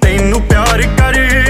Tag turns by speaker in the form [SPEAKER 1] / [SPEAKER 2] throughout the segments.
[SPEAKER 1] Tem no pior e carinho.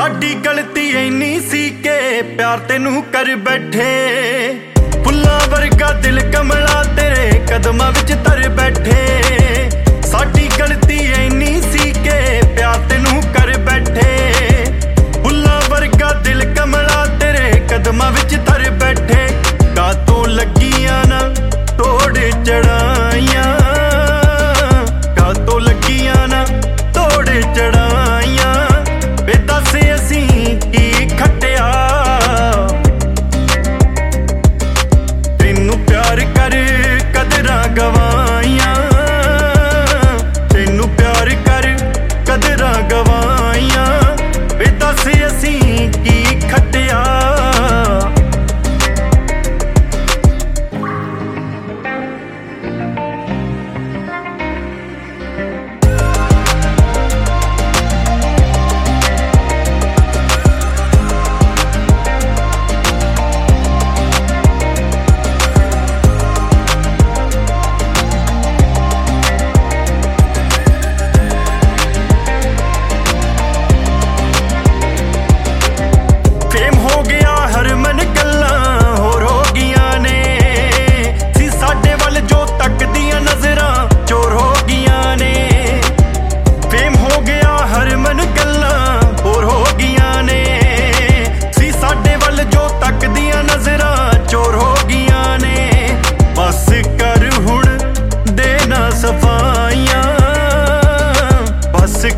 [SPEAKER 1] ਸਾਡੀ ਗਲਤੀ ਐਨੀ ਸੀ ਕਿ ਪਿਆਰ ਤੈਨੂੰ ਕਰ ਬੈਠੇ। ਫੁੱਲਾਂ ਵਰਗਾ ਦਿਲ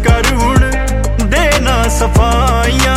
[SPEAKER 1] ਕਰ ਹੁਣ ਦੇ ਨਾ ਸਫਾਈਆਂ